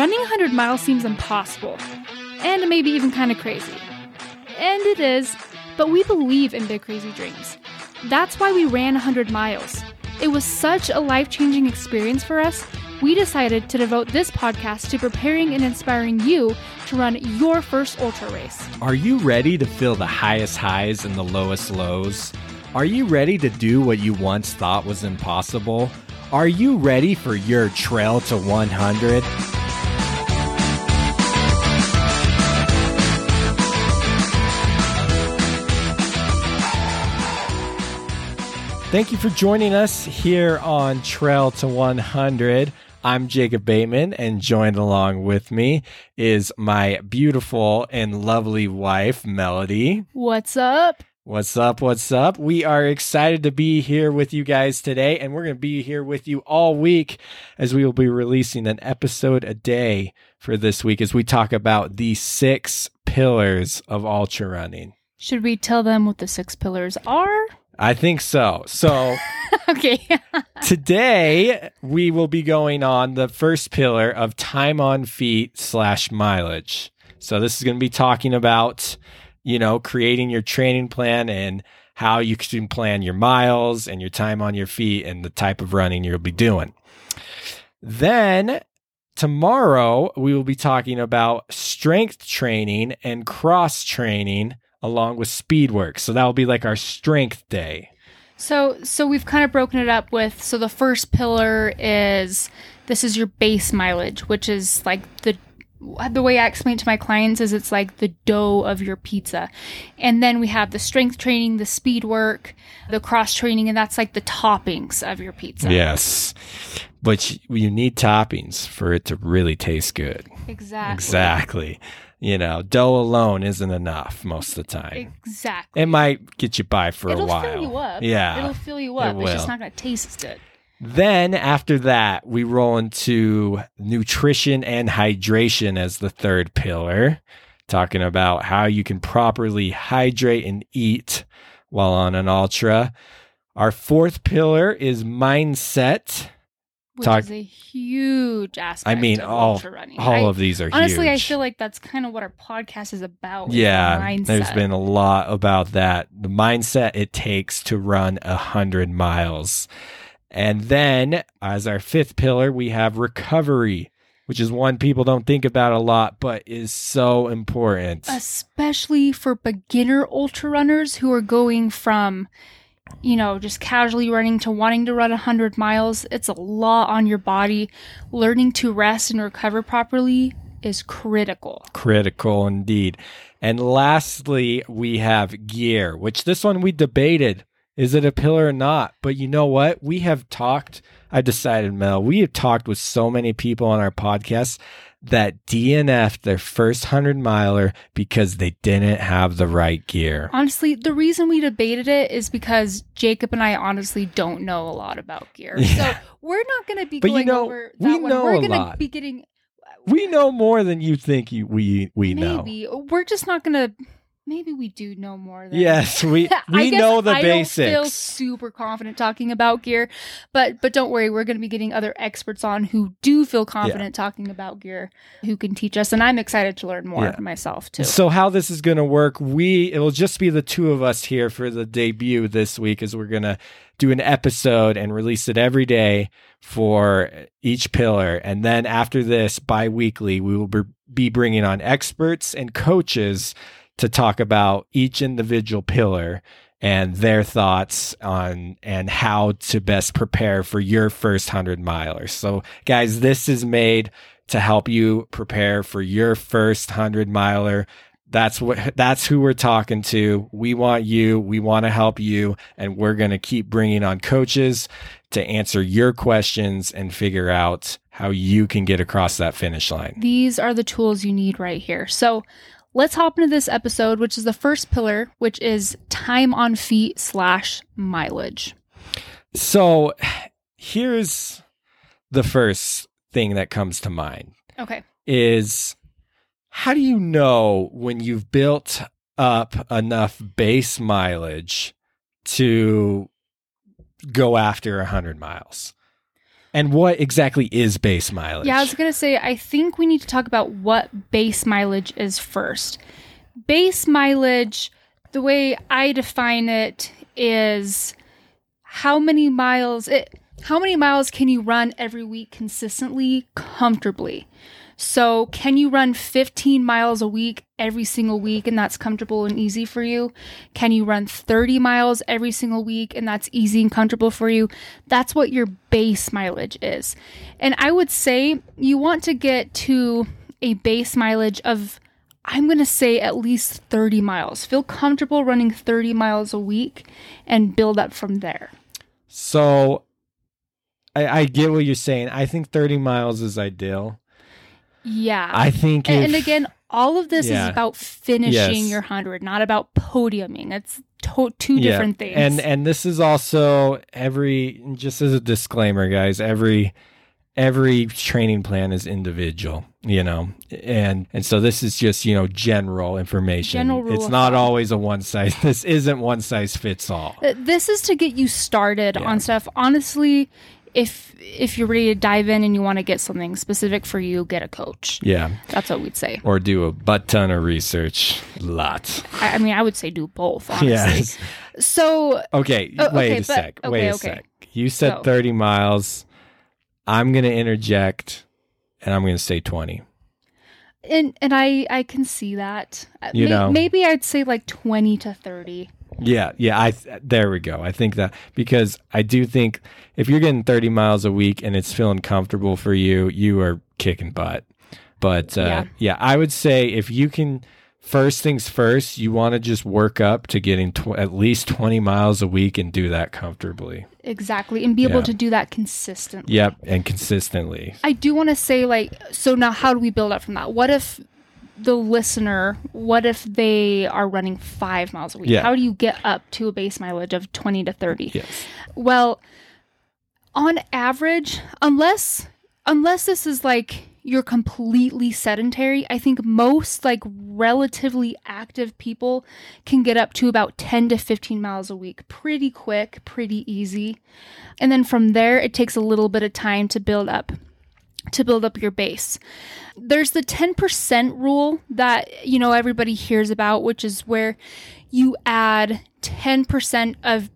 running 100 miles seems impossible, and maybe even kind of crazy. And it is, but we believe in big crazy dreams. That's why we ran 100 miles. It was such a life changing experience for us, we decided to devote this podcast to preparing and inspiring you to run your first ultra race. Are you ready to feel the highest highs and the lowest lows? Are you ready to do what you once thought was impossible? Are you ready for your trail to 100? Thank you for joining us here on Trail to 100. I'm Jacob Bateman, and joined along with me is my beautiful and lovely wife, Melody. What's up? What's up? What's up? We are excited to be here with you guys today, and we're going to be here with you all week as we will be releasing an episode a day for this week as we talk about the six pillars of ultra running. Should we tell them what the six pillars are? I think so. So, okay. today we will be going on the first pillar of time on feet slash mileage. So, this is going to be talking about, you know, creating your training plan and how you can plan your miles and your time on your feet and the type of running you'll be doing. Then, tomorrow we will be talking about strength training and cross training along with speed work. So that will be like our strength day. So so we've kind of broken it up with so the first pillar is this is your base mileage, which is like the the way I explain it to my clients is it's like the dough of your pizza. And then we have the strength training, the speed work, the cross training, and that's like the toppings of your pizza. Yes. But you need toppings for it to really taste good. Exactly. Exactly you know, dough alone isn't enough most of the time. Exactly. It might get you by for It'll a while. It'll fill you up. Yeah. It'll fill you up. It it's just not going to taste as good. Then after that, we roll into nutrition and hydration as the third pillar, talking about how you can properly hydrate and eat while on an ultra. Our fourth pillar is mindset which Talk, is a huge aspect. I mean, all running. all I, of these are honestly. Huge. I feel like that's kind of what our podcast is about. Yeah, there's been a lot about that. The mindset it takes to run a hundred miles, and then as our fifth pillar, we have recovery, which is one people don't think about a lot, but is so important, especially for beginner ultra runners who are going from you know, just casually running to wanting to run 100 miles, it's a lot on your body. Learning to rest and recover properly is critical. Critical indeed. And lastly, we have gear, which this one we debated. Is it a pillar or not? But you know what? We have talked, I decided, Mel, we have talked with so many people on our podcast that DNF their first 100 miler because they didn't have the right gear. Honestly, the reason we debated it is because Jacob and I honestly don't know a lot about gear. Yeah. So we're not going to be but going you know, over that we one. Know we're going to be getting. We know more than you think you, we we maybe. know. Maybe we're just not going to maybe we do know more than yes we we know the I basics don't feel super confident talking about gear but but don't worry we're going to be getting other experts on who do feel confident yeah. talking about gear who can teach us and i'm excited to learn more yeah. myself too so how this is going to work we it'll just be the two of us here for the debut this week as we're going to do an episode and release it every day for each pillar and then after this bi-weekly we will be bringing on experts and coaches to talk about each individual pillar and their thoughts on and how to best prepare for your first 100 milers. So guys, this is made to help you prepare for your first 100 miler. That's what that's who we're talking to. We want you, we want to help you and we're going to keep bringing on coaches to answer your questions and figure out how you can get across that finish line. These are the tools you need right here. So let's hop into this episode, which is the first pillar, which is time on feet slash mileage. So here's the first thing that comes to mind. Okay. Is how do you know when you've built up enough base mileage to go after 100 miles? And what exactly is base mileage? Yeah, I was going to say, I think we need to talk about what base mileage is first. Base mileage, the way I define it, is how many miles it how many miles can you run every week consistently comfortably so can you run 15 miles a week every single week and that's comfortable and easy for you can you run 30 miles every single week and that's easy and comfortable for you that's what your base mileage is and i would say you want to get to a base mileage of I'm going to say at least 30 miles. Feel comfortable running 30 miles a week and build up from there. So I, I get what you're saying. I think 30 miles is ideal. Yeah. I think and, if, and again, all of this Yeah. is about finishing Yes. your 100, not about podiuming. It's to- two Yeah. different things. And and this is also every just as a disclaimer, guys, every every training plan is individual, you know. And and so this is just, you know, general information. General rule it's not always a one size this isn't one size fits all. Uh, this is to get you started Yeah. on stuff. Honestly, if if you're ready to dive in and you want to get something specific for you, get a coach. Yeah. That's what we'd say. Or do a butt ton of research. Lots. I, I mean, I would say do both, honestly. Yes. So Okay, Oh, wait okay, a but- sec. wait okay, a okay. sec. You said Go. 30 miles. I'm going to interject and I'm going to say 20. and and I I can see that. Uh, You may- know. maybe I'd say like 20 to 30. Yeah, yeah, I there we go. I think that because I do think if you're getting 30 miles a week and it's feeling comfortable for you, you are kicking butt. But uh, yeah. Yeah. I would say if you can first things first, you want to just work up to getting tw- at least 20 miles a week and do that comfortably. Exactly. And be able Yeah. to do that consistently. Yep, and consistently. I do want to say, like, so now how do we build up from that? What if the listener, what if they are running five miles a week? Yeah. How do you get up to a base mileage of 20 to 30? Yes. Well, on average, unless unless this is like you're completely sedentary, I think most like relatively active people can get up to about 10 to 15 miles a week pretty quick, pretty easy. And then from there it takes a little bit of time to build up to build up your base. There's the 10% rule that you know everybody hears about, which is where you add 10% of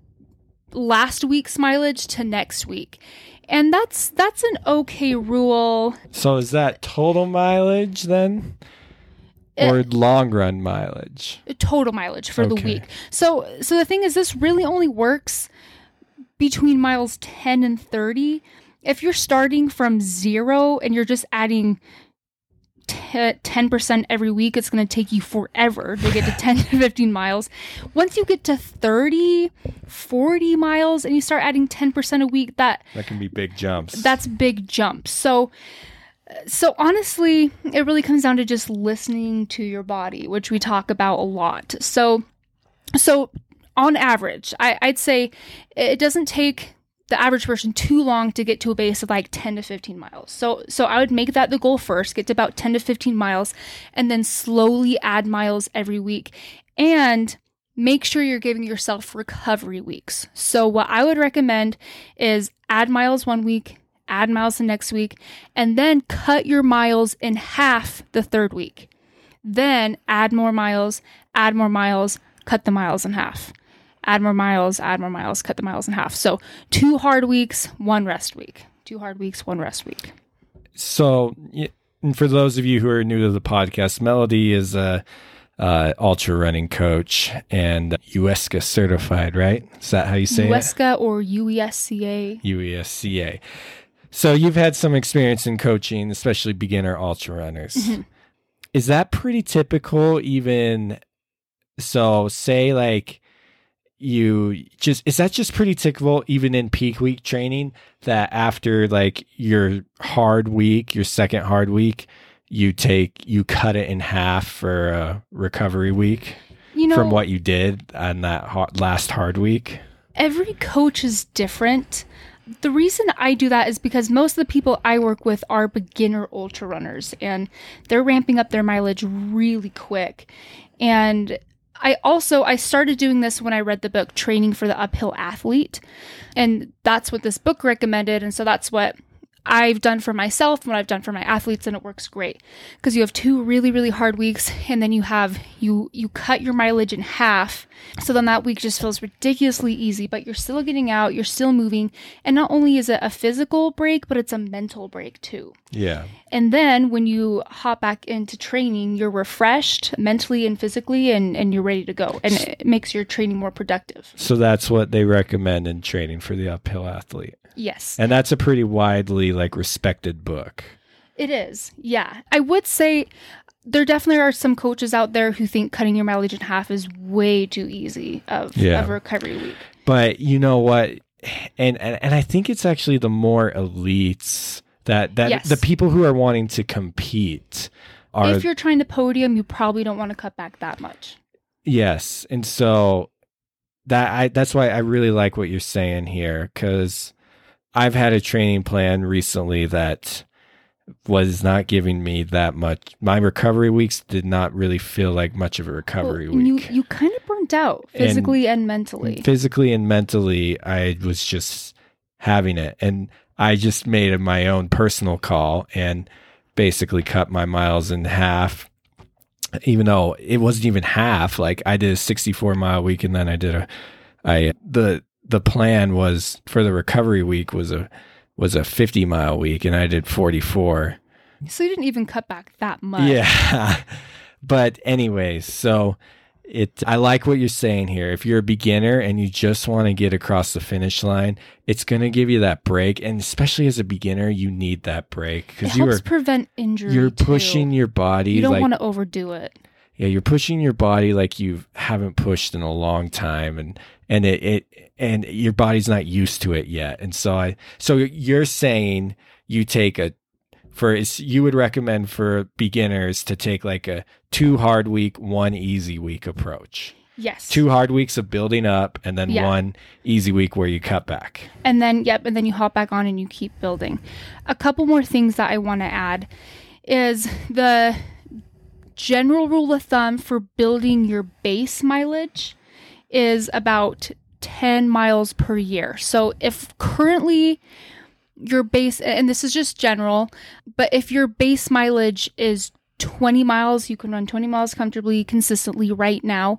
last week's mileage to next week. And that's that's an okay rule. So is that total mileage then? Eh. Or long run mileage? total mileage for the week. So so the thing is this really only works between miles 10 and 30. If you're starting from 0 and you're just adding t- 10% every week, it's going to take you forever to get to 10 to 15 miles. Once you get to 30, 40 miles and you start adding 10% a week, that That can be big jumps. that's big jumps. So so honestly, it really comes down to just listening to your body, which we talk about a lot. So so on average, I, I'd say it doesn't take the average person too long to get to a base of like 10 to 15 miles. So so I would make that the goal first, get to about 10 to 15 miles and then slowly add miles every week. And make sure you're giving yourself recovery weeks. So what I would recommend is add miles one week, add miles the next week, and then cut your miles in half the third week. Then add more miles, add more miles, cut the miles in half. Add more miles, add more miles, cut the miles in half. So two hard weeks, one rest week. Two hard weeks, one rest week. So, and for those of you who are new to the podcast, Melody is a uh, ultra running coach and UESCA certified, right? Is that how you say it? UESCA or E UESCA. UESCA. So you've had some experience in coaching, especially beginner ultra runners. Mm-hmm. Is that pretty typical? Even so, say like you just is that just pretty typical even in peak week training that after like your hard week, your second hard week, you take you cut it in half for a recovery week You know, from what you did on that hard, last hard week? every coach is different. The reason I do that is because most of the people I work with are beginner ultra runners and they're ramping up their mileage really quick. And I also I started doing this when I read the book Training for the Uphill Athlete and that's what this book recommended and so that's what I've done for myself, what I've done for my athletes, and it works great because you have two really, really hard weeks, and then you have you you cut your mileage in half. So then that week just feels ridiculously easy, but you're still getting out, you're still moving, and not only is it a physical break, but it's a mental break too. Yeah. And then when you hop back into training, you're refreshed mentally and physically, and and you're ready to go, and it makes your training more productive. So that's what they recommend in training for the uphill athlete. Yes. And that's a pretty widely like respected book. It is. Yeah. I would say there definitely are some coaches out there who think cutting your mileage in half is way too easy of, Yeah. of a recovery week. But you know what? And and, and I think it's actually the more elites that that Yes. the people who are wanting to compete are if you're trying to podium, you probably don't want to cut back that much. Yes, and so that I that's why I really like what you're saying here because I've had a training plan recently that was not giving me that much. My recovery weeks did not really feel like much of a recovery Well, you week. you kind of burnt out physically and, mentally. Physically and mentally, I was just having it, and I just made my own personal call and basically cut my miles in half even though it wasn't even half like i did a 64 mile week and then i did a i the the plan was for the recovery week was a was a 50 mile week and i did 44 so you didn't even cut back that much. yeah but anyways so it i like what you're saying here if you're a beginner and you just want to get across the finish line it's going to give you that break and especially as a beginner you need that break because you are prevent injury. you're too. pushing your body You don't like want to overdo it. yeah you're pushing your body like you haven't pushed in a long time and and it, it and your body's not used to it yet and so i so you're saying you take a for you would recommend for beginners to take like a two hard week one easy week approach Yes. two hard weeks of building up and then Yeah. one easy week where you cut back And then, yep, and then you hop back on and you keep building. A couple more things that I want to add is the general rule of thumb for building your base mileage is about 10 miles per year. So if currently your base, and this is just general, but if your base mileage is 20 miles, you can run 20 miles comfortably, consistently right now.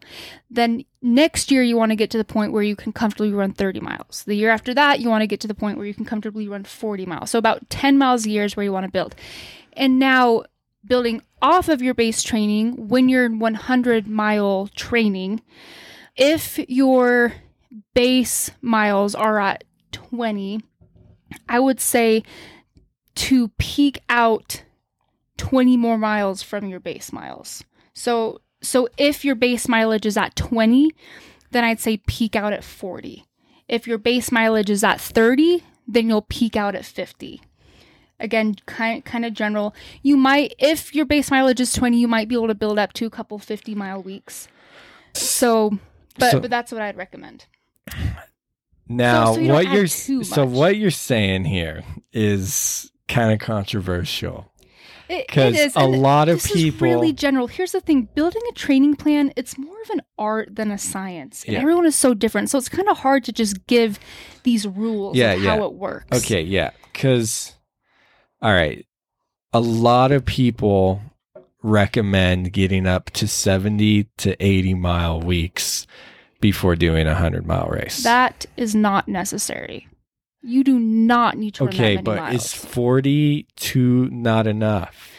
Then next year, you want to get to the point where you can comfortably run 30 miles. The year after that, you want to get to the point where you can comfortably run 40 miles. So about 10 miles a year is where you want to build. And now, building off of your base training, when you're in 100 mile training, if your base miles are at 20, I would say to peak out 20 more miles from your base miles. So so if your base mileage is at 20, then I'd say peak out at 40. If your base mileage is at 30, then you'll peak out at 50. Again, kind kind of general. You might if your base mileage is 20, you might be able to build up to a couple 50 mile weeks. So but So- but that's what I'd recommend. now so you what you're so what you're saying here is kind of controversial It- it 'Cause a lot of is really people- general. Here's the thing: building a training plan, it's more of an art than a science. And Yeah. everyone is so different, so it's kind of hard to just give these rules Yeah, of yeah. how it works. Okay, yeah. Cause all right. A lot of people recommend getting up to 70 to 80 mile weeks before doing a 100 mile race. that is not necessary. You do not need to okay, run that but miles. is 42 not enough?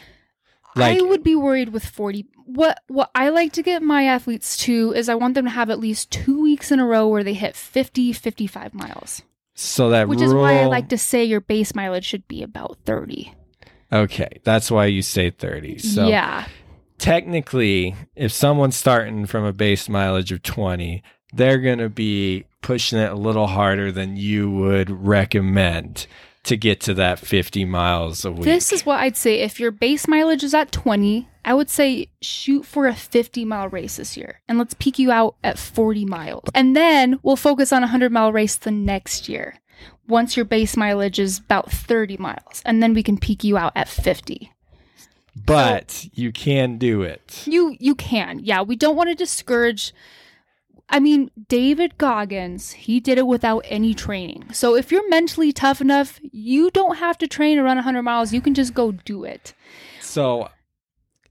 Like I would be worried with 40. What what I like to get my athletes to is I want them to have at least 2 weeks in a row where they hit 50 55 miles. so that Which rule, is why I like to say your base mileage should be about 30. Okay, that's why you say 30. So yeah. technically, if someone's starting from a base mileage of 20, they're going to be pushing it a little harder than you would recommend to get to that 50 miles a week. This is what I'd say. If your base mileage is at 20, I would say shoot for a 50 mile race this year and let's peak you out at 40 miles. And then we'll focus on a 100 mile race the next year once your base mileage is about 30 miles. And then we can peak you out at 50. but you can do it. You you can. Yeah, we don't want to discourage I mean, David Goggins, he did it without any training. So if you're mentally tough enough, you don't have to train to run 100 miles. You can just go do it. So,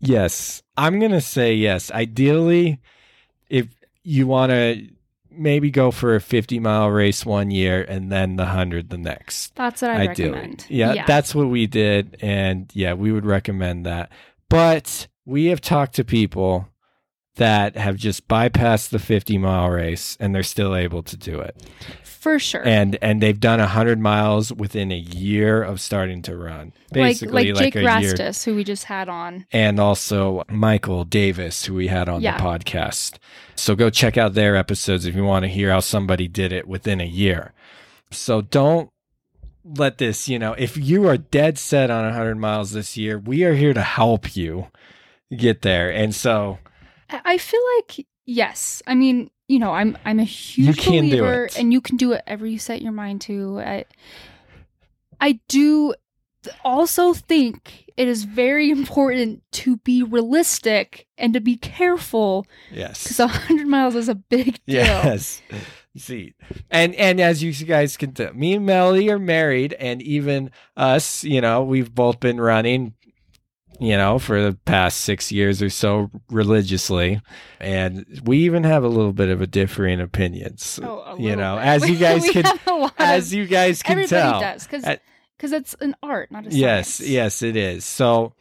yes, I'm going to say yes. Ideally, if you want to maybe go for a 50 mile race one year and then the 100 the next. That's what I Ideally. recommend. Yeah, that's what we did. And yeah, we would recommend that. But we have talked to people that have just bypassed the 50 mile race and they're still able to do it. for sure. And and they've done 100 miles within a year of starting to run. Basically like, like Jake a year Rastus, who we just had on. and also Michael Davis, who we had on Yeah. the podcast. So go check out their episodes if you want to hear how somebody did it within a year. So don't let this, you know, if you are dead set on 100 miles this year, we are here to help you get there. And so, I feel like yes. I mean, you know, I'm I'm a huge You can do believer, and you can do whatever you set your mind to. I, I do also think it is very important to be realistic and to be careful yes. because 100 miles is a big deal. Yes. See, and and as you guys can tell, me and Melody are married, and even us, you know, we've both been running, you know, for the past six years or so religiously, and we even have a little bit of a differing opinions. Oh, you know, bit. as you guys can, have a lot as of- you guys can everybody tell, does because At- it's an art, not a Yes, science. yes, it is. So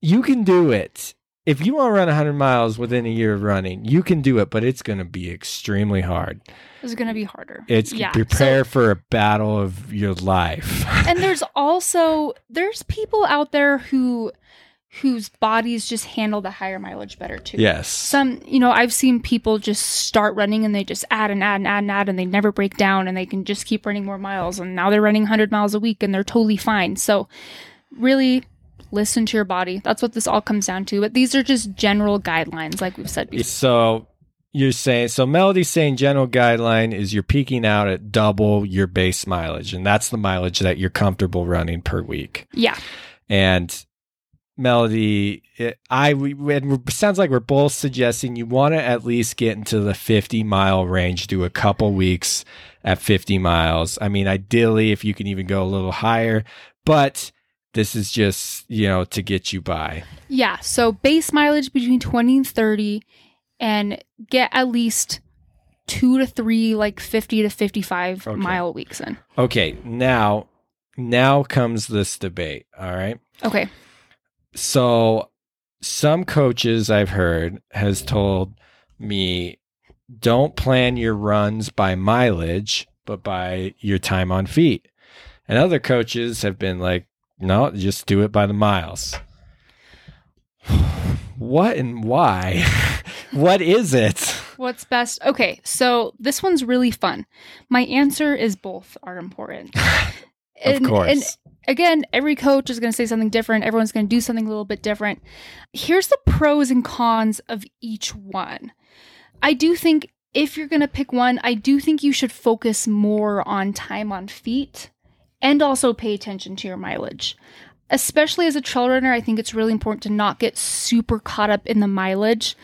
you can do it. If you want to run 100 miles within a year of running, you can do it, but it's going to be extremely hard. It's going to be harder. It's yeah. prepare So- for a battle of your life. and there's also there's people out there who whose bodies just handle the higher mileage better too. yes. Some, you know, I've seen people just start running and they just add and add and add and add and they never break down and they can just keep running more miles and now they're running 100 miles a week and they're totally fine. So, really listen to your body. That's what this all comes down to. But these are just general guidelines like we've said before. So you're saying so Melody's saying general guideline is you're peaking out at double your base mileage and that's the mileage that you're comfortable running per week. Yeah. And Melody, it, I we, it sounds like we're both suggesting you want to at least get into the 50 mile range, do a couple weeks at 50 miles. I mean, ideally, if you can even go a little higher, but this is just you know to get you by. Yeah, so base mileage between 20 and 30 and get at least 2 to 3 like 50 to 55 Okay. mile weeks in. Okay, now now comes this debate. All right. Okay. So some coaches I've heard has told me don't plan your runs by mileage, but by your time on feet. And other coaches have been like, no, just do it by the miles. What and why? what is it? What's best? Okay, so this one's really fun. My answer is both are important. Of course. And again, every coach is going to say something different. Everyone's going to do something a little bit different. Here's the pros and cons of each one. I do think if you're going to pick one, I do think you should focus more on time on feet and also pay attention to your mileage. Especially as a trail runner, I think it's really important to not get super caught up in the mileage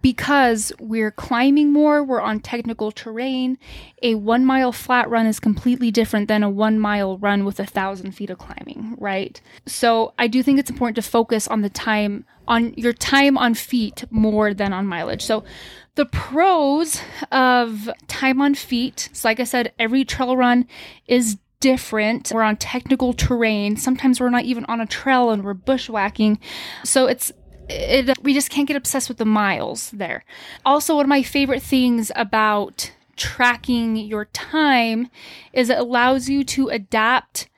because we're climbing more, we're on technical terrain. A one mile flat run is completely different than a one mile run with a thousand feet of climbing, right? So I do think it's important to focus on the time, on your time on feet more than on mileage. So the pros of time on feet, so like I said, every trail run is different. We're on technical terrain. Sometimes we're not even on a trail and we're bushwhacking. So it's it, we just can't get obsessed with the miles there. Also, one of my favorite things about tracking your time is it allows you to adapt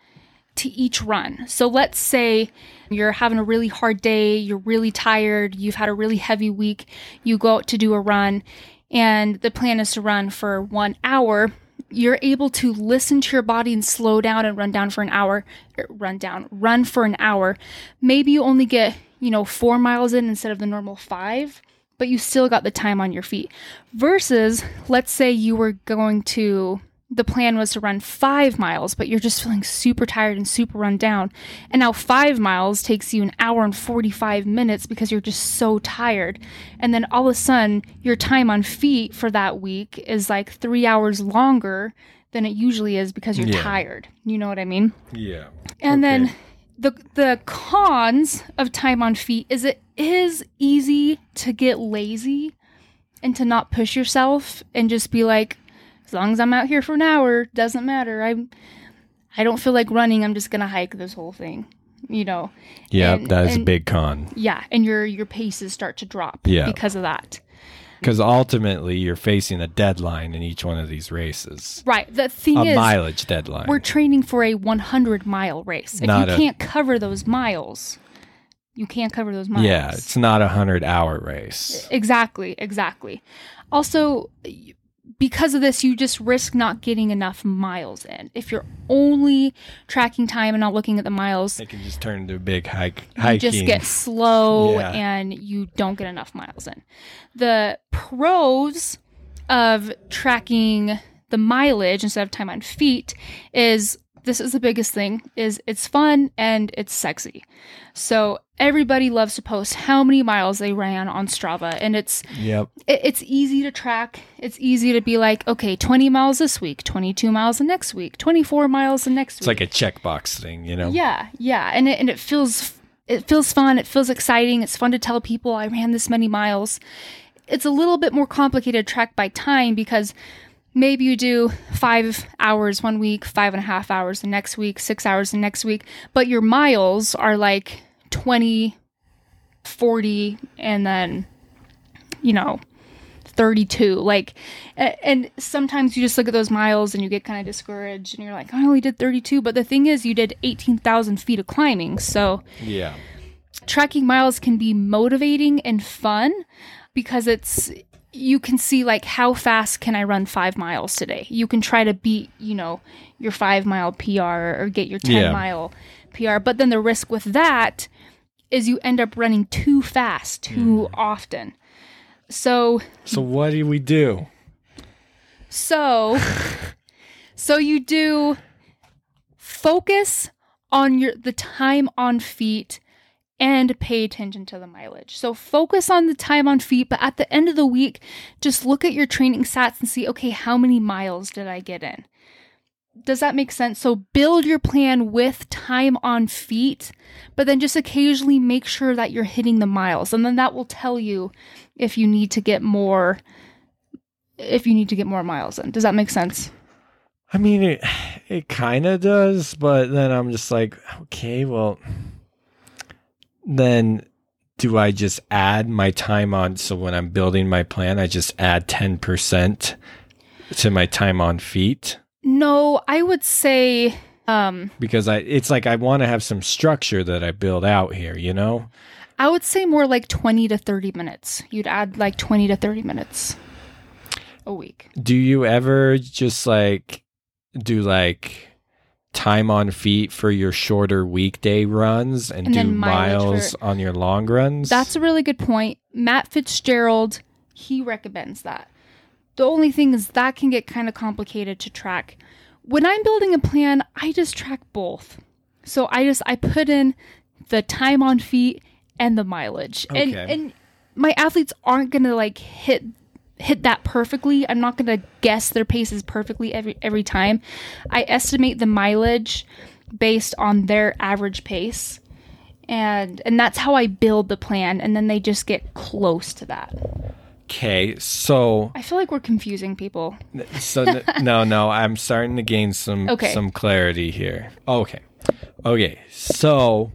to each run. So let's say you're having a really hard day, you're really tired, you've had a really heavy week, you go out to do a run, and the plan is to run for one hour. You're able to listen to your body and slow down and run down for an hour, er, run down, run for an hour. Maybe you only get, you know, four miles in instead of the normal five, but you still got the time on your feet. Versus, let's say you were going to the plan was to run five miles, but you're just feeling super tired and super run down. And now five miles takes you an hour and 45 minutes because you're just so tired. And then all of a sudden, your time on feet for that week is like three hours longer than it usually is because you're Yeah. tired. You know what I mean? Yeah. And Okay. then the the cons of time on feet is it is easy to get lazy and to not push yourself and just be like as long as I'm out here for an hour doesn't matter. I I don't feel like running. I'm just going to hike this whole thing. You know. Yeah, And- that is a big con. Yeah, and your your paces start to drop Yeah. because of that. Because ultimately, you're facing a deadline in each one of these races. Right. The thing is A is mileage deadline. we're training for a 100 mile race. If Not you a- can't cover those miles, you can't cover those miles. yeah, it's not a hundred hour race. Exactly, exactly. Also, because of this, you just risk not getting enough miles in. If you're only tracking time and not looking at the miles, It can just turn into a big hike. you just get slow Yeah. and you don't get enough miles in. The pros of tracking the mileage instead of time on feet is this is the biggest thing is it's fun and it's sexy. So everybody loves to post how many miles they ran on Strava and it's Yep. it, it's easy to track. It's easy to be like, okay, 20 miles this week, 22 miles the next week, 24 miles the next It's week. It's like a checkbox thing, you know? Yeah, yeah, and it, and it feels it feels fun. It feels exciting. It's fun to tell people I ran this many miles. It's a little bit more complicated track by time because maybe you do five hours one week, five and a half hours the next week, six hours the next week, but your miles are like 20, 40, and then, you know, 32 like and sometimes you just look at those miles and you get kind of discouraged and you're like i only did 32 but the thing is you did 18000 feet of climbing so Yeah. tracking miles can be motivating and fun because it's you can see like how fast can i run five miles today you can try to beat you know your five mile pr or get your 10 Yeah. mile pr but then the risk with that is you end up running too fast too hmm. often so So what do we do? so, so you do focus on your the time on feet and pay attention to the mileage. So focus on the time on feet, but at the end of the week, just look at your training stats and see, okay, how many miles did I get in? Does that make sense? So build your plan with time on feet, but then just occasionally make sure that you're hitting the miles. And then that will tell you if you need to get more if you need to get more miles in. Does that make sense? I mean, it, it kind of does, but then I'm just like, okay, well, then do I just add my time on? So when I'm building my plan, I just add 10% to my time on feet No, I would say um because I, it's like I want to have some structure that I build out here, you know? I would say more like 20 to 30 minutes. You'd add like 20 to 30 minutes a week. Do you ever just like do like time on feet for your shorter weekday runs and, And do miles for- on your long runs? That's a really good point. Matt Fitzgerald, he recommends that. The only thing is that can get kind of complicated to track. When I'm building a plan, I just track both. So I just I put in the time on feet and the mileage. And and my athletes aren't going to like hit hit that perfectly. I'm not going to guess their paces perfectly every every time. I estimate the mileage based on their average pace and and that's how I build the plan and then they just get close to that. okay. So I feel like we're confusing people. So no, no, I'm starting to gain some Okay. some clarity here. Okay, okay. So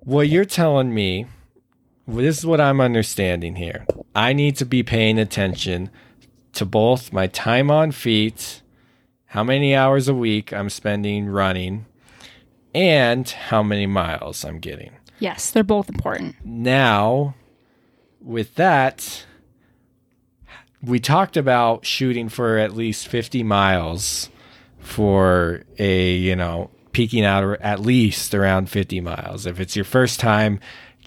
what you're telling me, this is what I'm understanding here. I need to be paying attention to both my time on feet, how many hours a week I'm spending running, and how many miles I'm getting. Yes, they're both important. Now, with that, we talked about shooting for at least 50 miles for a, you know, peaking out at least around 50 miles. If it's your first time,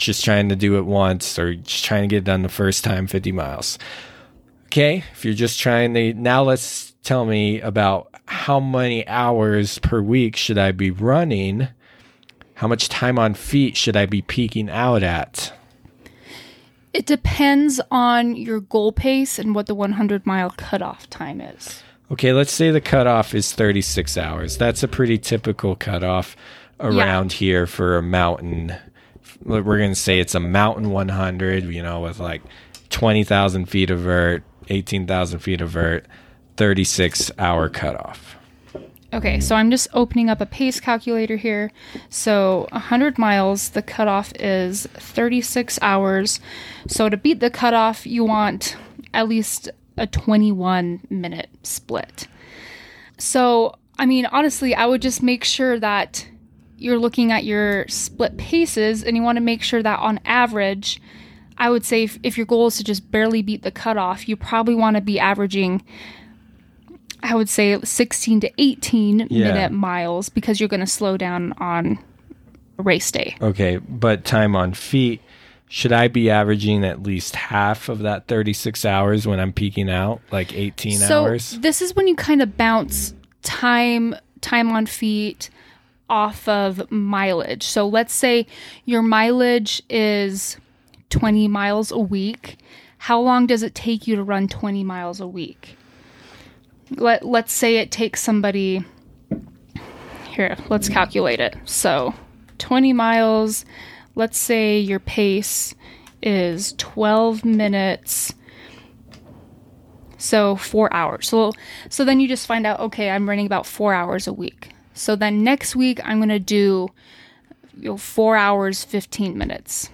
just trying to do it once or just trying to get it done the first time, 50 miles. Okay, if you're just trying to, now let's tell me about how many hours per week should I be running? How much time on feet should I be peaking out at? It depends on your goal pace and what the 100 mile cutoff time is. Okay, let's say the cutoff is 36 hours. That's a pretty typical cutoff around here for a mountain. We're going to say it's a mountain 100, you know, with like 20,000 feet of vert, 18,000 feet of vert, 36 hour cutoff. Okay, so I'm just opening up a pace calculator here. So 100 miles, the cutoff is 36 hours. So to beat the cutoff, you want at least a 21 minute split. So, I mean, honestly, I would just make sure that you're looking at your split paces and you want to make sure that on average, I would say if, if your goal is to just barely beat the cutoff, you probably want to be averaging I would say 16 to 18 Yeah. minute miles because you're going to slow down on race day. Okay, but time on feet, should I be averaging at least half of that 36 hours when I'm peaking out, like 18 so hours? this is when you kind of bounce time time on feet off of mileage. So let's say your mileage is 20 miles a week. How long does it take you to run 20 miles a week? Let let's say it takes somebody here, let's calculate it. So 20 miles, let's say your pace is 12 minutes so four hours. So so then you just find out, okay, I'm running about four hours a week. So then next week I'm gonna do you know, four hours fifteen minutes.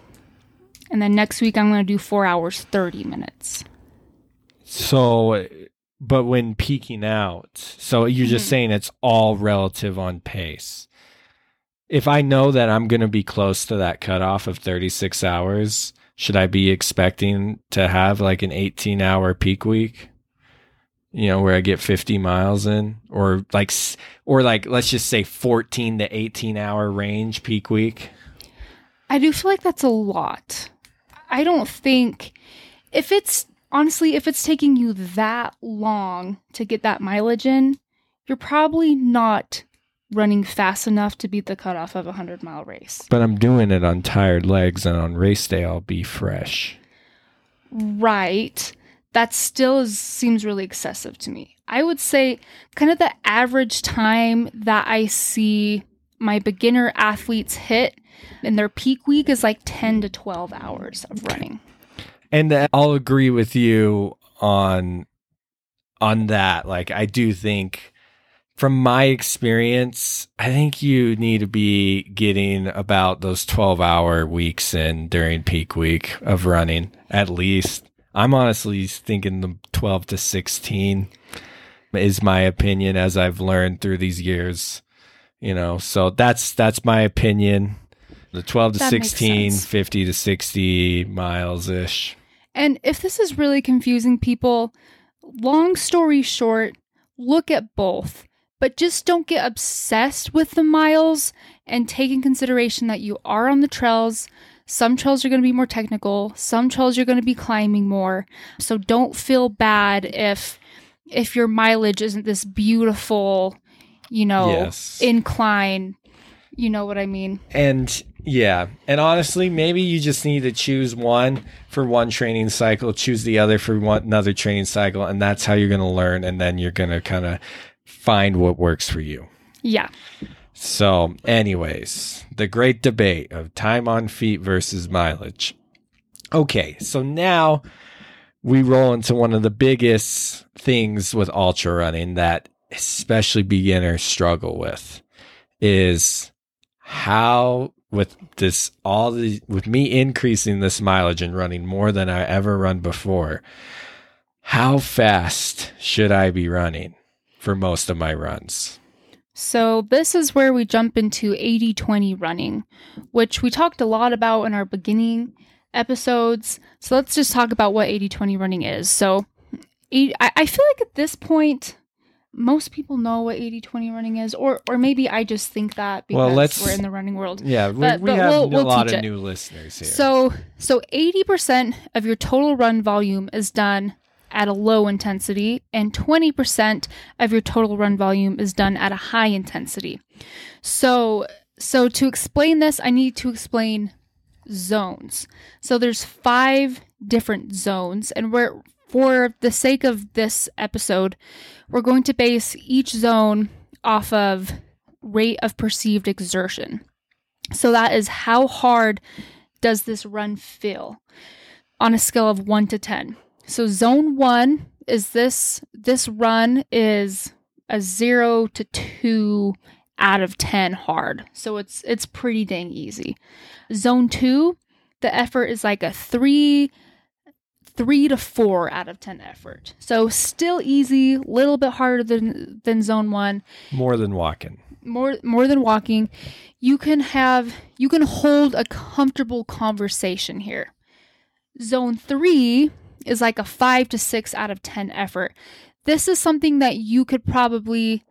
And then next week I'm gonna do four hours thirty minutes. So, but when peaking out, so you're just Mhm. saying it's all relative on pace. If I know that I'm going to be close to that cutoff of 36 hours, should I be expecting to have like an 18 hour peak week? You know, where I get 50 miles in or like or like let's just say 14 to 18 hour range peak week. I do feel like that's a lot. I don't think if it's honestly, if it's taking you that long to get that mileage in, you're probably not running fast enough to beat the cutoff of a hundred mile race. But I'm doing it on tired legs and on race day I'll be fresh. right, that still is, seems really excessive to me. I would say kind of the average time that I see my beginner athletes hit in their peak week is like 10 to 12 hours of running. and uh, I'll agree with you on on that. Like I do think from my experience, I think you need to be getting about those 12 hour weeks in during peak week of running at least. I'm honestly thinking the 12 to 16 is my opinion as I've learned through these years. You know, so that's that's my opinion. The 12 to That 16, 50 to 60 miles ish. And if this is really confusing people, long story short, look at both. But just don't get obsessed with the miles and take in consideration that you are on the trails. Some trails are going to be more technical, some trails you're going to be climbing more. So don't feel bad if if your mileage isn't this beautiful, you know, Yes. incline. You know what I mean? And yeah, and honestly, maybe you just need to choose one for one training cycle, choose the other for one another training cycle, and that's how you're going to learn. And then you're going to kind of find what works for you. Yeah. So, anyways, the great debate of time on feet versus mileage. Okay, so now we roll into one of the biggest things with ultra running that especially beginners struggle with is how with this all the with me increasing this mileage and running more than I ever run before how fast should I be running for most of my runs So, this is where we jump into 80 20 running, which we talked a lot about in our beginning episodes. So, let's just talk about what 80 20 running is. So, I I feel like at this point, most people know what 80 20 running is, or, or maybe I just think that because Well, let's- we're in the running world. Yeah, we, But- we but have we'll- a we'll lot of it. new listeners here. So, so 80% of your total run volume is done at a low intensity, and 20% of your total run volume is done at a high intensity. So, so to explain this, I need to explain zones. So there's five different zones, and we're for the sake of this episode, we're going to base each zone off of rate of perceived exertion. So that is how hard does this run feel on a scale of 1 to 10. So zone 1 is this this run is a 0 to 2 out of 10 hard. So it's it's pretty dang easy. Zone 2, the effort is like a 3 3 to 4 out of 10 effort. So still easy, little bit harder than than zone 1. More than walking. More more than walking. You can have you can hold a comfortable conversation here. Zone 3 is like a 5 to 6 out of 10 effort. This is something that you could probably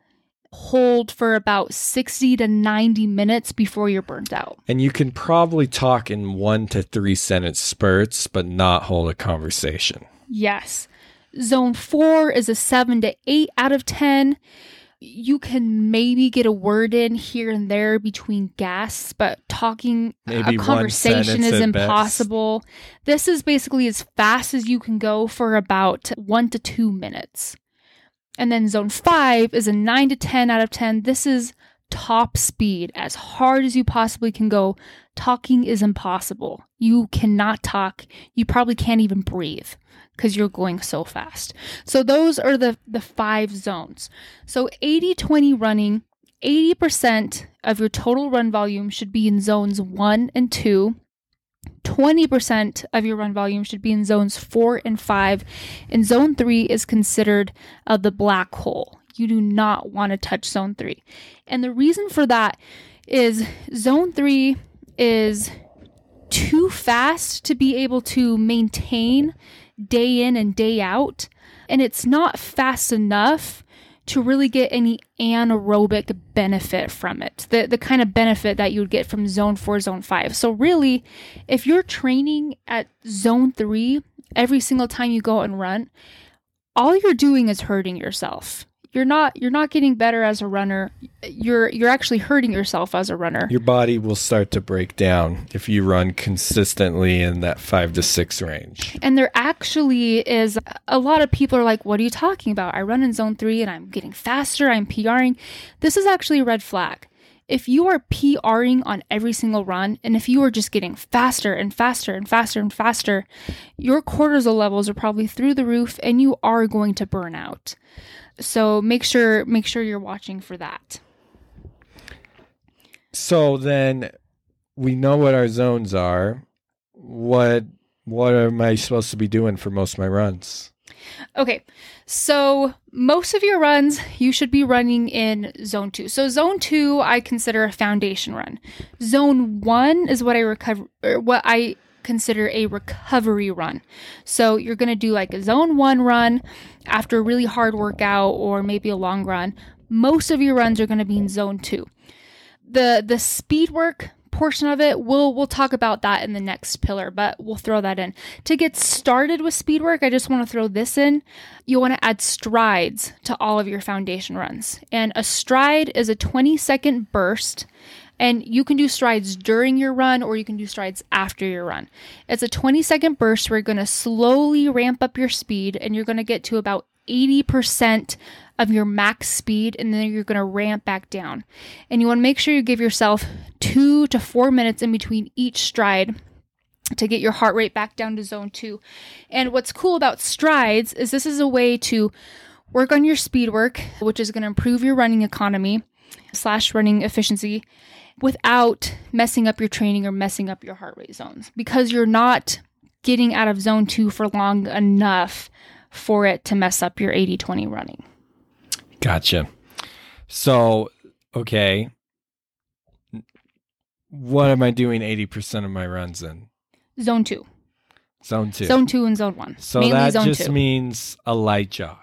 hold for about 60 to 90 minutes before you're burnt out. And you can probably talk in one to three sentence spurts, but not hold a conversation. Yes. Zone four is a seven to eight out of 10. You can maybe get a word in here and there between gasps, but talking Maybe a conversation is at best. impossible. This is basically as fast as you can go for about one to two minutes. And then zone five is a nine to 10 out of 10. This is top speed, as hard as you possibly can go. Talking is impossible. You cannot talk. You probably can't even breathe because you're going so fast. So those are the, the five zones. So 80 20 running, 80% of your total run volume should be in zones one and two. 20% of your run volume should be in zones four and five. And zone three is considered uh, the black hole. You do not want to touch zone three. And the reason for that is zone three is too fast to be able to maintain day in and day out. And it's not fast enough to really get any anaerobic benefit from it, the, the kind of benefit that you would get from zone four, zone five. So, really, if you're training at zone three every single time you go out and run, all you're doing is hurting yourself. You're not you're not getting better as a runner. You're you're actually hurting yourself as a runner. Your body will start to break down if you run consistently in that five to six range. And there actually is a lot of people are like, What are you talking about? I run in zone three and I'm getting faster, I'm PRing. This is actually a red flag. If you are PRing on every single run, and if you are just getting faster and faster and faster and faster, your cortisol levels are probably through the roof and you are going to burn out. So make sure make sure you're watching for that. So then we know what our zones are. What what am I supposed to be doing for most of my runs? Okay, so most of your runs you should be running in zone two. So zone two, I consider a foundation run. Zone one is what I recover, what I consider a recovery run. So you're gonna do like a zone one run after a really hard workout or maybe a long run. Most of your runs are gonna be in zone two. The the speed work portion of it we'll we'll talk about that in the next pillar but we'll throw that in to get started with speed work i just want to throw this in you want to add strides to all of your foundation runs and a stride is a 20 second burst and you can do strides during your run or you can do strides after your run it's a 20 second burst where you're going to slowly ramp up your speed and you're going to get to about 80% of your max speed and then you're going to ramp back down. And you want to make sure you give yourself 2 to 4 minutes in between each stride to get your heart rate back down to zone 2. And what's cool about strides is this is a way to work on your speed work, which is going to improve your running economy slash running efficiency without messing up your training or messing up your heart rate zones because you're not getting out of zone 2 for long enough for it to mess up your 80 20 running. Gotcha. So, okay. What am I doing 80% of my runs in? Zone 2. Zone 2. Zone 2 and zone 1. so Mainly that zone just 2. means a light jog.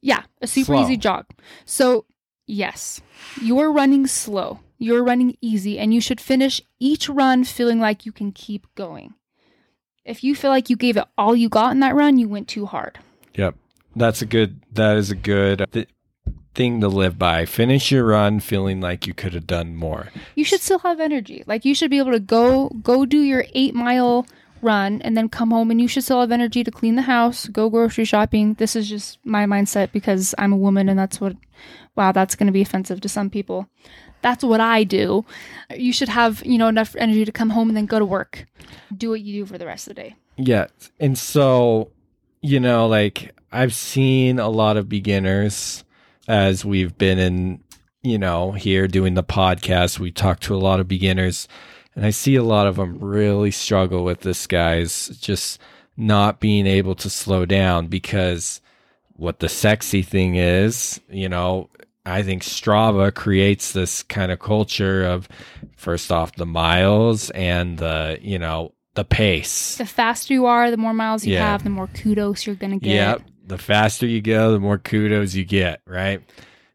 yeah, a super Slow. easy jog. So, yes, you're running slow. You're running easy and you should finish each run feeling like you can keep going. If you feel like you gave it all you got in that run, you went too hard. Yep. That's a good that is a good th- thing to live by. Finish your run feeling like you could have done more. You should still have energy. Like you should be able to go go do your 8 mile run and then come home and you should still have energy to clean the house, go grocery shopping. This is just my mindset because I'm a woman and that's what wow, that's going to be offensive to some people. That's what I do. You should have, you know, enough energy to come home and then go to work. Do what you do for the rest of the day. Yeah. And so, you know, like I've seen a lot of beginners as we've been in, you know, here doing the podcast. We talk to a lot of beginners and I see a lot of them really struggle with this, guys, just not being able to slow down because what the sexy thing is, you know, I think Strava creates this kind of culture of first off the miles and the, you know, the pace. The faster you are, the more miles you Yeah. have, the more kudos you're going to get. Yep. The faster you go, the more kudos you get, right?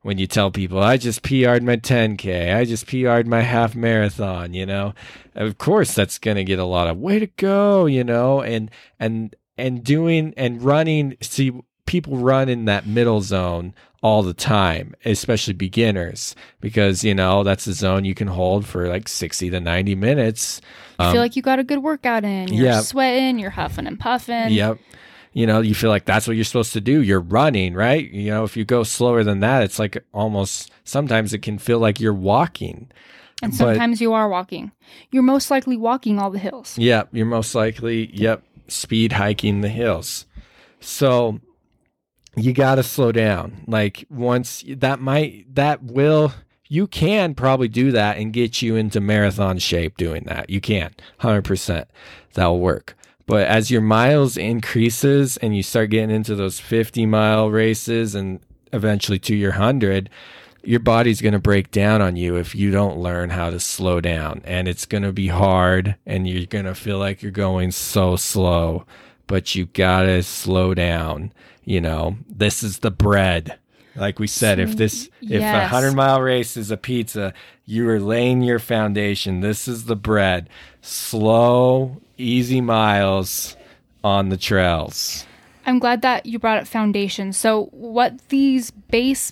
When you tell people, I just PR'd my 10K, I just PR'd my half marathon, you know, of course that's going to get a lot of way to go, you know, and, and, and doing and running. See, people run in that middle zone all the time, especially beginners, because, you know, that's the zone you can hold for like 60 to 90 minutes. You feel like you got a good workout in. You're Um, yeah. sweating, you're huffing and puffing. Yep. You know, you feel like that's what you're supposed to do. You're running, right? You know, if you go slower than that, it's like almost sometimes it can feel like you're walking. And But- sometimes you are walking. You're most likely walking all the hills. Yep. You're most likely, yep, speed hiking the hills. So you got to slow down. Like once that might, that will, you can probably do that and get you into marathon shape doing that. You can, 100%. That'll work. But as your miles increases and you start getting into those 50 mile races and eventually to your 100, your body's going to break down on you if you don't learn how to slow down. And it's going to be hard and you're going to feel like you're going so slow, but you got to slow down. You know, this is the bread. Like we said, if this, if a hundred mile race is a pizza, you are laying your foundation. This is the bread. Slow, easy miles on the trails. I'm glad that you brought up foundation. So, what these base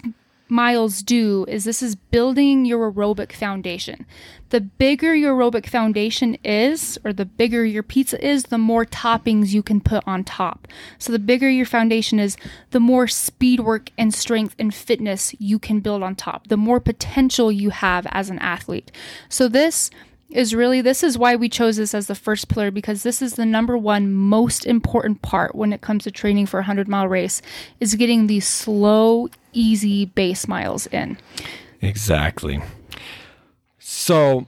miles do is this is building your aerobic foundation. The bigger your aerobic foundation is, or the bigger your pizza is, the more toppings you can put on top. So, the bigger your foundation is, the more speed work and strength and fitness you can build on top, the more potential you have as an athlete. So, this is really this is why we chose this as the first pillar because this is the number one most important part when it comes to training for a 100 mile race is getting these slow easy base miles in Exactly. So,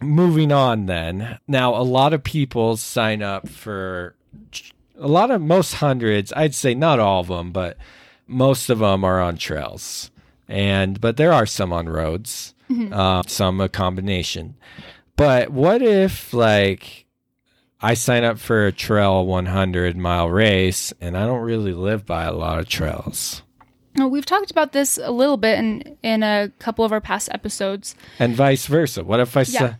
moving on then. Now, a lot of people sign up for a lot of most hundreds, I'd say not all of them, but most of them are on trails. And but there are some on roads. Uh, some a combination. But what if like I sign up for a trail 100 mile race and I don't really live by a lot of trails? Now, we've talked about this a little bit in in a couple of our past episodes and vice versa. What if I Yeah.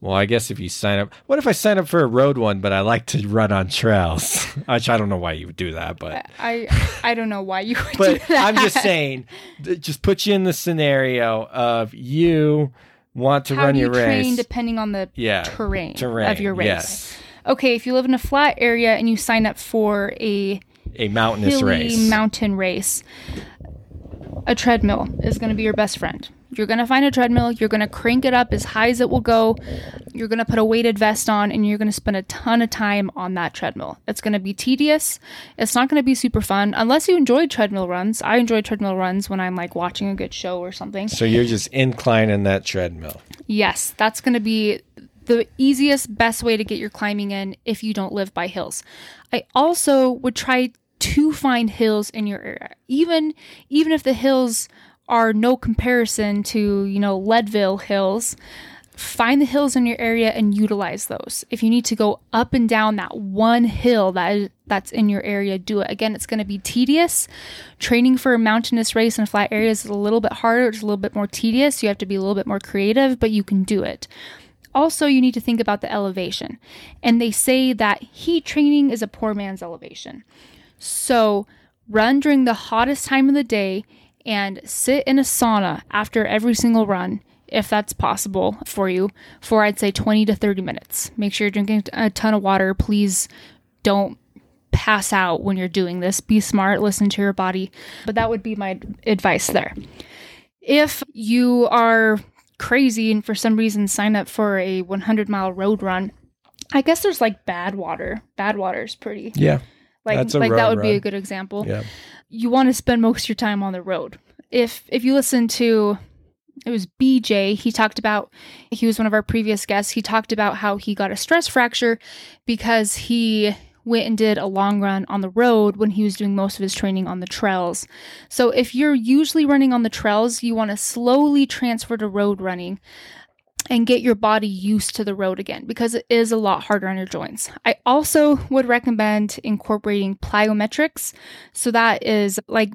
Well, I guess if you sign up, what if I sign up for a road one, but I like to run on trails? Which I don't know why you would do that, but i i don't know why you would but do that I'm just saying, just put you in the scenario of you want to how run do you your train race. depending on the Yeah, terrain, terrain, of your race yes. okay if you live in a flat area and you sign up for a a mountainous race. mountain race, a treadmill is going to be your best friend. You're going to find a treadmill, you're going to crank it up as high as it will go. You're going to put a weighted vest on and you're going to spend a ton of time on that treadmill. It's going to be tedious. It's not going to be super fun unless you enjoy treadmill runs. I enjoy treadmill runs when I'm like watching a good show or something. so you're just inclining that treadmill. Yes, that's going to be the easiest, best way to get your climbing in if you don't live by hills. I also would try to find hills in your area, even even if the hills are no comparison to you know Leadville hills. Find the hills in your area and utilize those. If you need to go up and down that one hill that is, that's in your area, do it. Again, it's going to be tedious. Training for a mountainous race in a flat areas is a little bit harder. It's a little bit more tedious. You have to be a little bit more creative, but you can do it. Also, you need to think about the elevation. And they say that heat training is a poor man's elevation. So run during the hottest time of the day and sit in a sauna after every single run if that's possible for you for I'd say 20 to 30 minutes. Make sure you're drinking a ton of water. Please don't pass out when you're doing this. Be smart, listen to your body. But that would be my advice there. If you are crazy and for some reason sign up for a 100 mile road run, I guess there's like Badwater. Bad water is pretty. Yeah. Like like that would be a good example. Yeah. You want to spend most of your time on the road. If if you listen to it was BJ, he talked about he was one of our previous guests. He talked about how he got a stress fracture because he went and did a long run on the road when he was doing most of his training on the trails. So if you're usually running on the trails, you want to slowly transfer to road running and get your body used to the road again because it is a lot harder on your joints. I also would recommend incorporating plyometrics. So that is like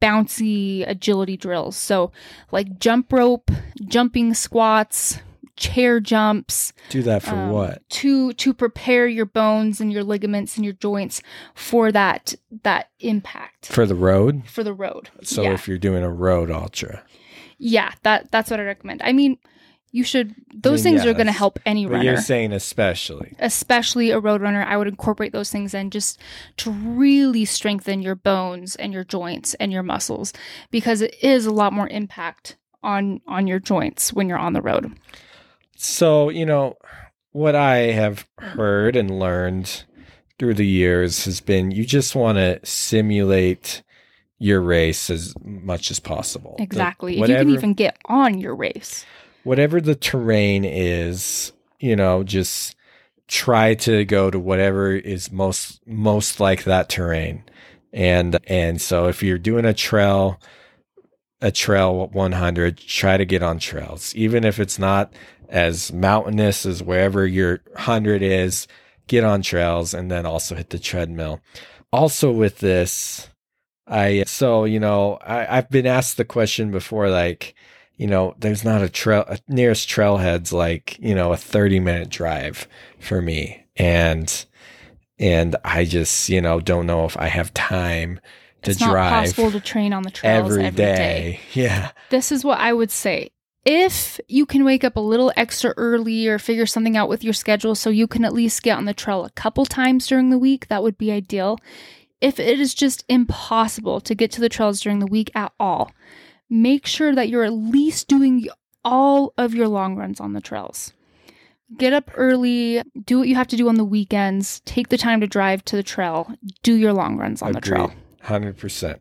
bouncy agility drills. So like jump rope, jumping squats, chair jumps Do that for um, what? to to prepare your bones and your ligaments and your joints for that that impact For the road? for the road. So yeah. if you're doing a road ultra. yeah, that that's what I recommend. I mean, you should those mean, things are going to help any runner. you're saying especially. especially a road runner, I would incorporate those things in just to really strengthen your bones and your joints and your muscles because it is a lot more impact on on your joints when you're on the road. So, you know, what I have heard and learned through the years has been you just want to simulate your race as much as possible. Like, Exactly. if you can even get on your race. Whatever the terrain is, you know, just try to go to whatever is most most like that terrain. And and so if you're doing a trail a trail 100, try to get on trails. Even if it's not as mountainous as wherever your 100 is, get on trails and then also hit the treadmill. Also with this, I so you know, I, I've been asked the question before, like, you know, there's not a trail a nearest trailhead's like, you know, a 30 minute drive for me. And and I just, you know, don't know if I have time to it's drive possible to train on the trails every every day. day. Yeah. This is what I would say. If you can wake up a little extra early or figure something out with your schedule so you can at least get on the trail a couple times during the week, that would be ideal. If it is just impossible to get to the trails during the week at all, make sure that you're at least doing all of your long runs on the trails. Get up early, do what you have to do on the weekends, take the time to drive to the trail, do your long runs on Agreed. the trail. 100%.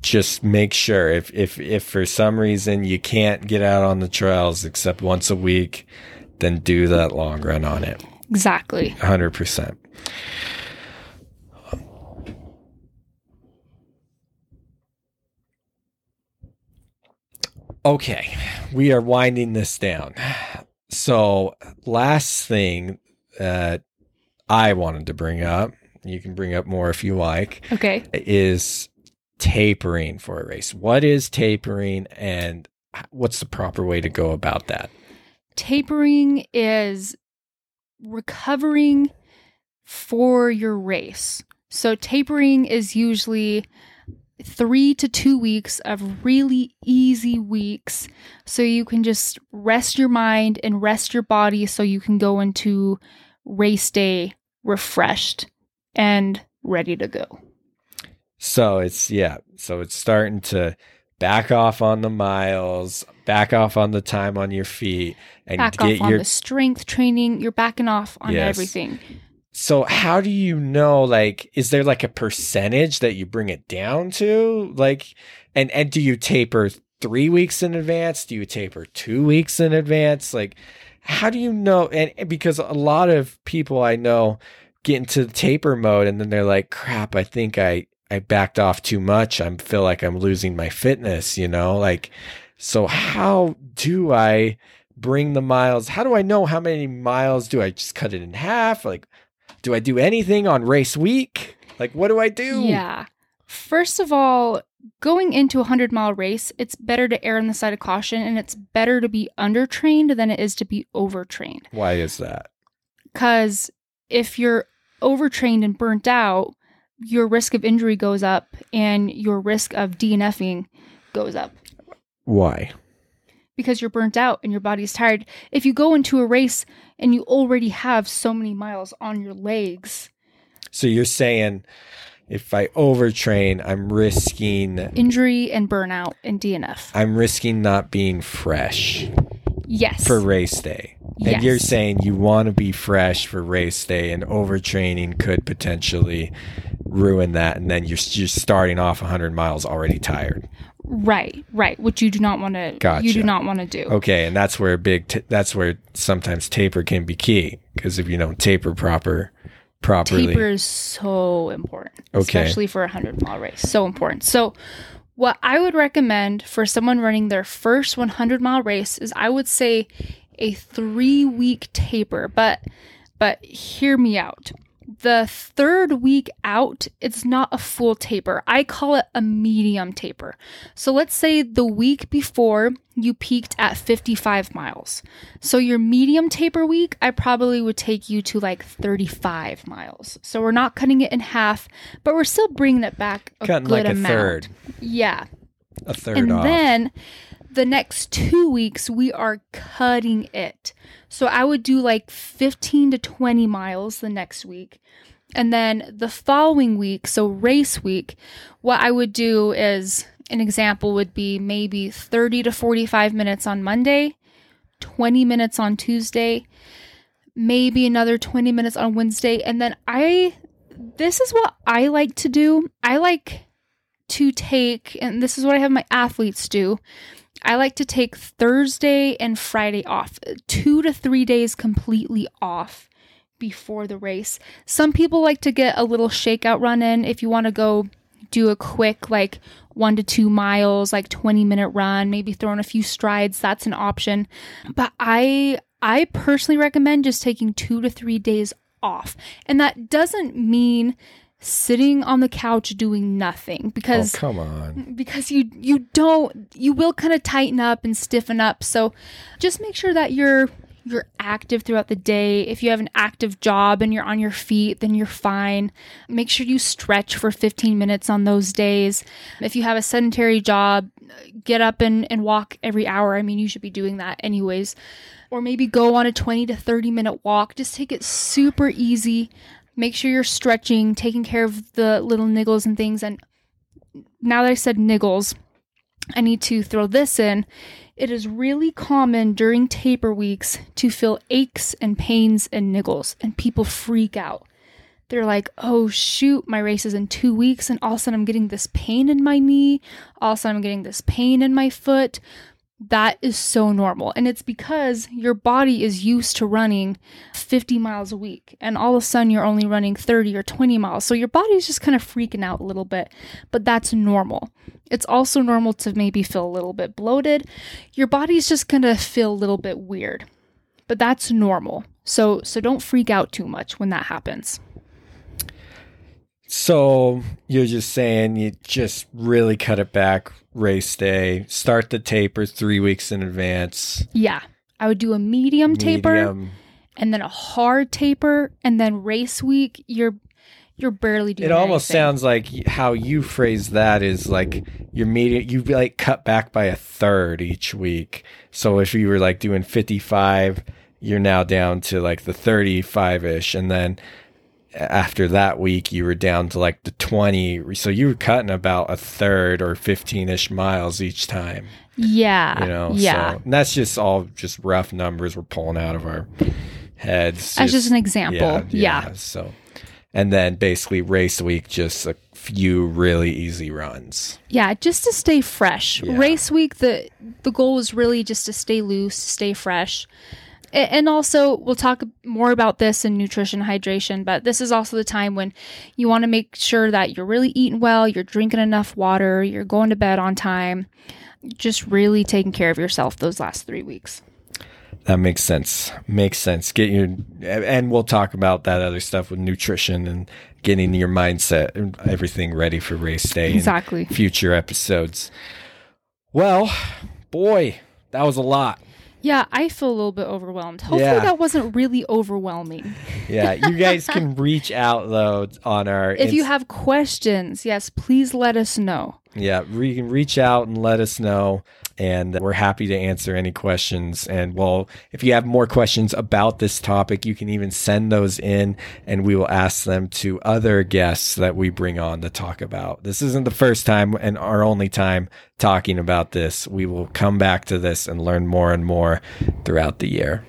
Just make sure if, if if for some reason you can't get out on the trails except once a week, then do that long run on it. Exactly. 100%. Okay, we are winding this down. So, last thing that I wanted to bring up, you can bring up more if you like, Okay. is tapering for a race. What is tapering and what's the proper way to go about that? tapering is recovering for your race. So, tapering is usually three to two weeks of really easy weeks. So, you can just rest your mind and rest your body so you can go into race day refreshed and ready to go. So it's yeah, so it's starting to back off on the miles, back off on the time on your feet and Back get off on your the strength training. You're backing off on Yes. everything. So how do you know like is there like a percentage that you bring it down to? Like and and do you taper 3 weeks in advance? Do you taper 2 weeks in advance? Like how do you know and because a lot of people I know get into the taper mode and then they're like crap, I think I I backed off too much. I feel like I'm losing my fitness, you know? Like so how do I bring the miles? How do I know how many miles do I just cut it in half? Like do I do anything on race week? Like, what do I do? Yeah. First of all, going into a 100 mile race, it's better to err on the side of caution and it's better to be undertrained than it is to be overtrained. Why is that? Because if you're overtrained and burnt out, your risk of injury goes up and your risk of DNFing goes up Why? Because you're burnt out and your body's tired. If you go into a race and you already have so many miles on your legs, So you're saying if I overtrain, I'm risking injury and burnout and DNF. I'm risking not being fresh Yes. for race day. Yes. And you're saying you want to be fresh for race day and overtraining could potentially ruin that and then you're just starting off 100 miles already tired. Right, right, which you do not want to Gotcha. you do not want to do. Okay, and that's where big t- that's where sometimes taper can be key because if you don't taper proper properly Taper is so important, Okay. especially for a 100 mile race. So important. So, what I would recommend for someone running their first 100 mile race is I would say a three week taper. But, but hear me out. The third week out, it's not a full taper. I call it a medium taper. So let's say the week before you peaked at 55 miles. So your medium taper week, I probably would take you to like 35 miles. So we're not cutting it in half, but we're still bringing it back a cutting good like a third, Yeah. a third And off. then the next two weeks, we are cutting it. So I would do like 15 to 20 miles the next week. And then the following week, so race week, what I would do is an example would be maybe 30 to 45 minutes on Monday, 20 minutes on Tuesday, maybe another 20 minutes on Wednesday. And then I, this is what I like to do. I like to take, and this is what I have my athletes do. I like to take Thursday and Friday off, two to three days completely off before the race. Some people like to get a little shakeout run in if you want to go do a quick, like one to two miles, like 20 minute run, maybe throw in a few strides. That's an option. But I, I personally recommend just taking two to three days off. And that doesn't mean sitting on the couch doing nothing oh, because come on. because you you don't you will kind of tighten up and stiffen up. So just make sure that you're you're active throughout the day. If you have an active job and you're on your feet then you're fine. Make sure you stretch for 15 minutes on those days. If you have a sedentary job get up and, and walk every hour. I mean you should be doing that anyways. Or maybe go on a 20 to 30 minute walk. Just take it super easy make sure you're stretching taking care of the little niggles and things and now that I said niggles, I need to throw this in. It is really common during taper weeks to feel aches and pains and niggles, and people freak out. They're like, oh shoot, my race is in two weeks, and all of a sudden I'm getting this pain in my knee, all of a sudden I'm getting this pain in my foot. That is so normal. And it's because your body is used to running 50 miles a week, and all of a sudden you're only running 30 or 20 miles. So your body's just kind of freaking out a little bit, but that's normal. It's also normal to maybe feel a little bit bloated. Your body's just going to feel a little bit weird, but that's normal. So, so don't freak out too much when that happens. So you're just saying you just really cut it back race day, start the taper three weeks in advance. Yeah. I would do a medium, taper and then a hard taper and then race week you're you're barely doing It almost anything. sounds like how you phrase that is like your medium. You like cut back by a third each week. So if you were like doing 55, you're now down to like the 35 ish, and then after that week you were down to like the 20 so you were cutting about a third or 15ish miles each time. Yeah. You know yeah. so and that's just all just rough numbers we're pulling out of our heads. That's just an example. Yeah, so. And then basically race week just a few really easy runs. Yeah, just to stay fresh. Yeah. Race week, the the goal was really just to stay loose, stay fresh. And also, we'll talk more about this in nutrition hydration, but this is also the time when you want to make sure that you're really eating well, you're drinking enough water, you're going to bed on time, just really taking care of yourself those last three weeks. that makes sense makes sense get your and we'll talk about that other stuff with nutrition and getting your mindset and everything ready for race day Exactly. future episodes well boy that was a lot Yeah, I feel a little bit overwhelmed. Hopefully, Yeah. that wasn't really overwhelming. Yeah, you guys can reach out though on our. If you have questions, yes, please let us know. yeah, you can reach out and let us know, and we're happy to answer any questions. And well, if you have more questions about this topic, you can even send those in, and we will ask them to other guests that we bring on to talk about. This isn't the first time and our only time talking about this. We will come back to this and learn more and more throughout the year.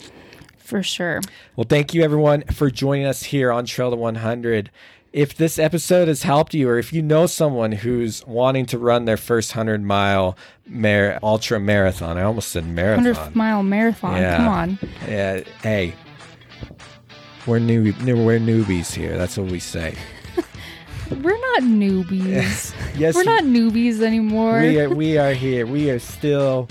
For sure. Well, thank you everyone for joining us here on Trail to 100. If this episode has helped you, or if you know someone who's wanting to run their first 100 mile mar- ultra marathon, I almost said marathon. 100 marathon. mile marathon. Yeah. Come on. Yeah, hey, we're new, we're newbies here. That's what we say. We're not newbies. Yes, We're not newbies anymore. We are, we are here. We are still,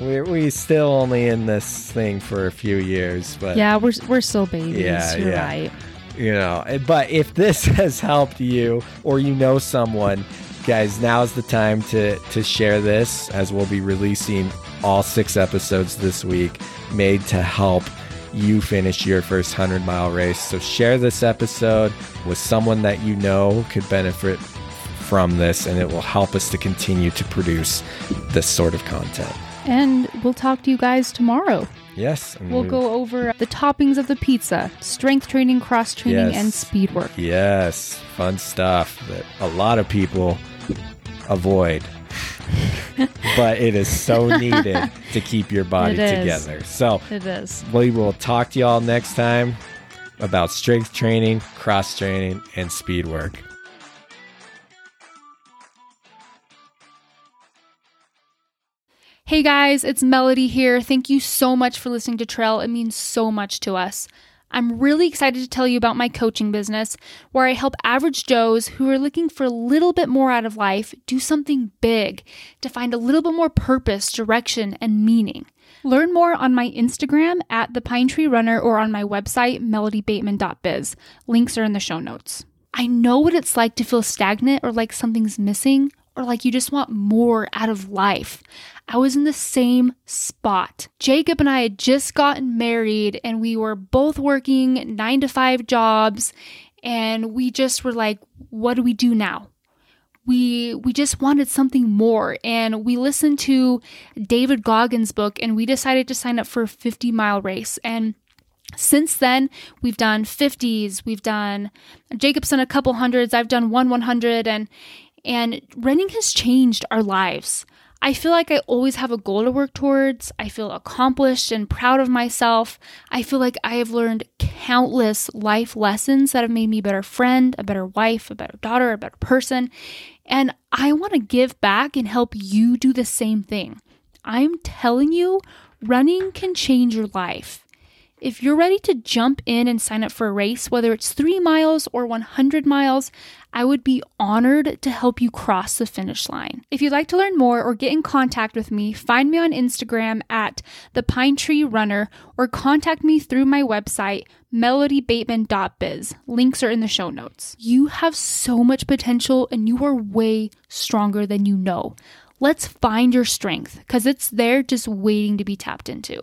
we're we still only in this thing for a few years, but yeah, we're we're still babies. Yeah, You're yeah. right. You know eh, but if this has helped you or you know someone guys now is the time to to share this as we'll be releasing all six episodes this week made to help you finish your first 100 mile race so share this episode with someone that you know could benefit from this and it will help us to continue to produce this sort of content And we'll talk to you guys tomorrow. Yes We'll we- go over uh, the toppings of the pizza, strength training, cross training, Yes. and speed work. Yes, fun stuff that a lot of people avoid. but it is so needed to keep your body together. So It is. we will talk to y'all next time about strength training, cross training, and speed work. Hey guys, it's Melody here. Thank you so much for listening to Trail. It means so much to us. I'm really excited to tell you about my coaching business, where I help average Joes who are looking for a little bit more out of life do something big to find a little bit more purpose, direction, and meaning. Learn more on my Instagram at the Pine Tree Runner or on my website, melodybateman.biz. Links are in the show notes. I know what it's like to feel stagnant or like something's missing or like you just want more out of life. I was in the same spot. Jacob and I had just gotten married and we were both working nine to five jobs and we just were like, what do we do now? we we just wanted something more and we listened to David Goggins book and we decided to sign up for a 50 mile race and since then we've done 50s we've done Jacob's done a couple hundreds I've done one 100 and and running has changed our lives I feel like I always have a goal to work towards. I feel accomplished and proud of myself. I feel like I have learned countless life lessons that have made me a better friend, a better wife, a better daughter, a better person. And I want to give back and help you do the same thing. I'm telling you, running can change your life. If you're ready to jump in and sign up for a race, whether it's three miles or 100 miles, I would be honored to help you cross the finish line. If you'd like to learn more or get in contact with me, find me on Instagram at the Pine Tree Runner or contact me through my website, melodybateman.biz. Links are in the show notes. You have so much potential and you are way stronger than you know. Let's find your strength because it's there just waiting to be tapped into.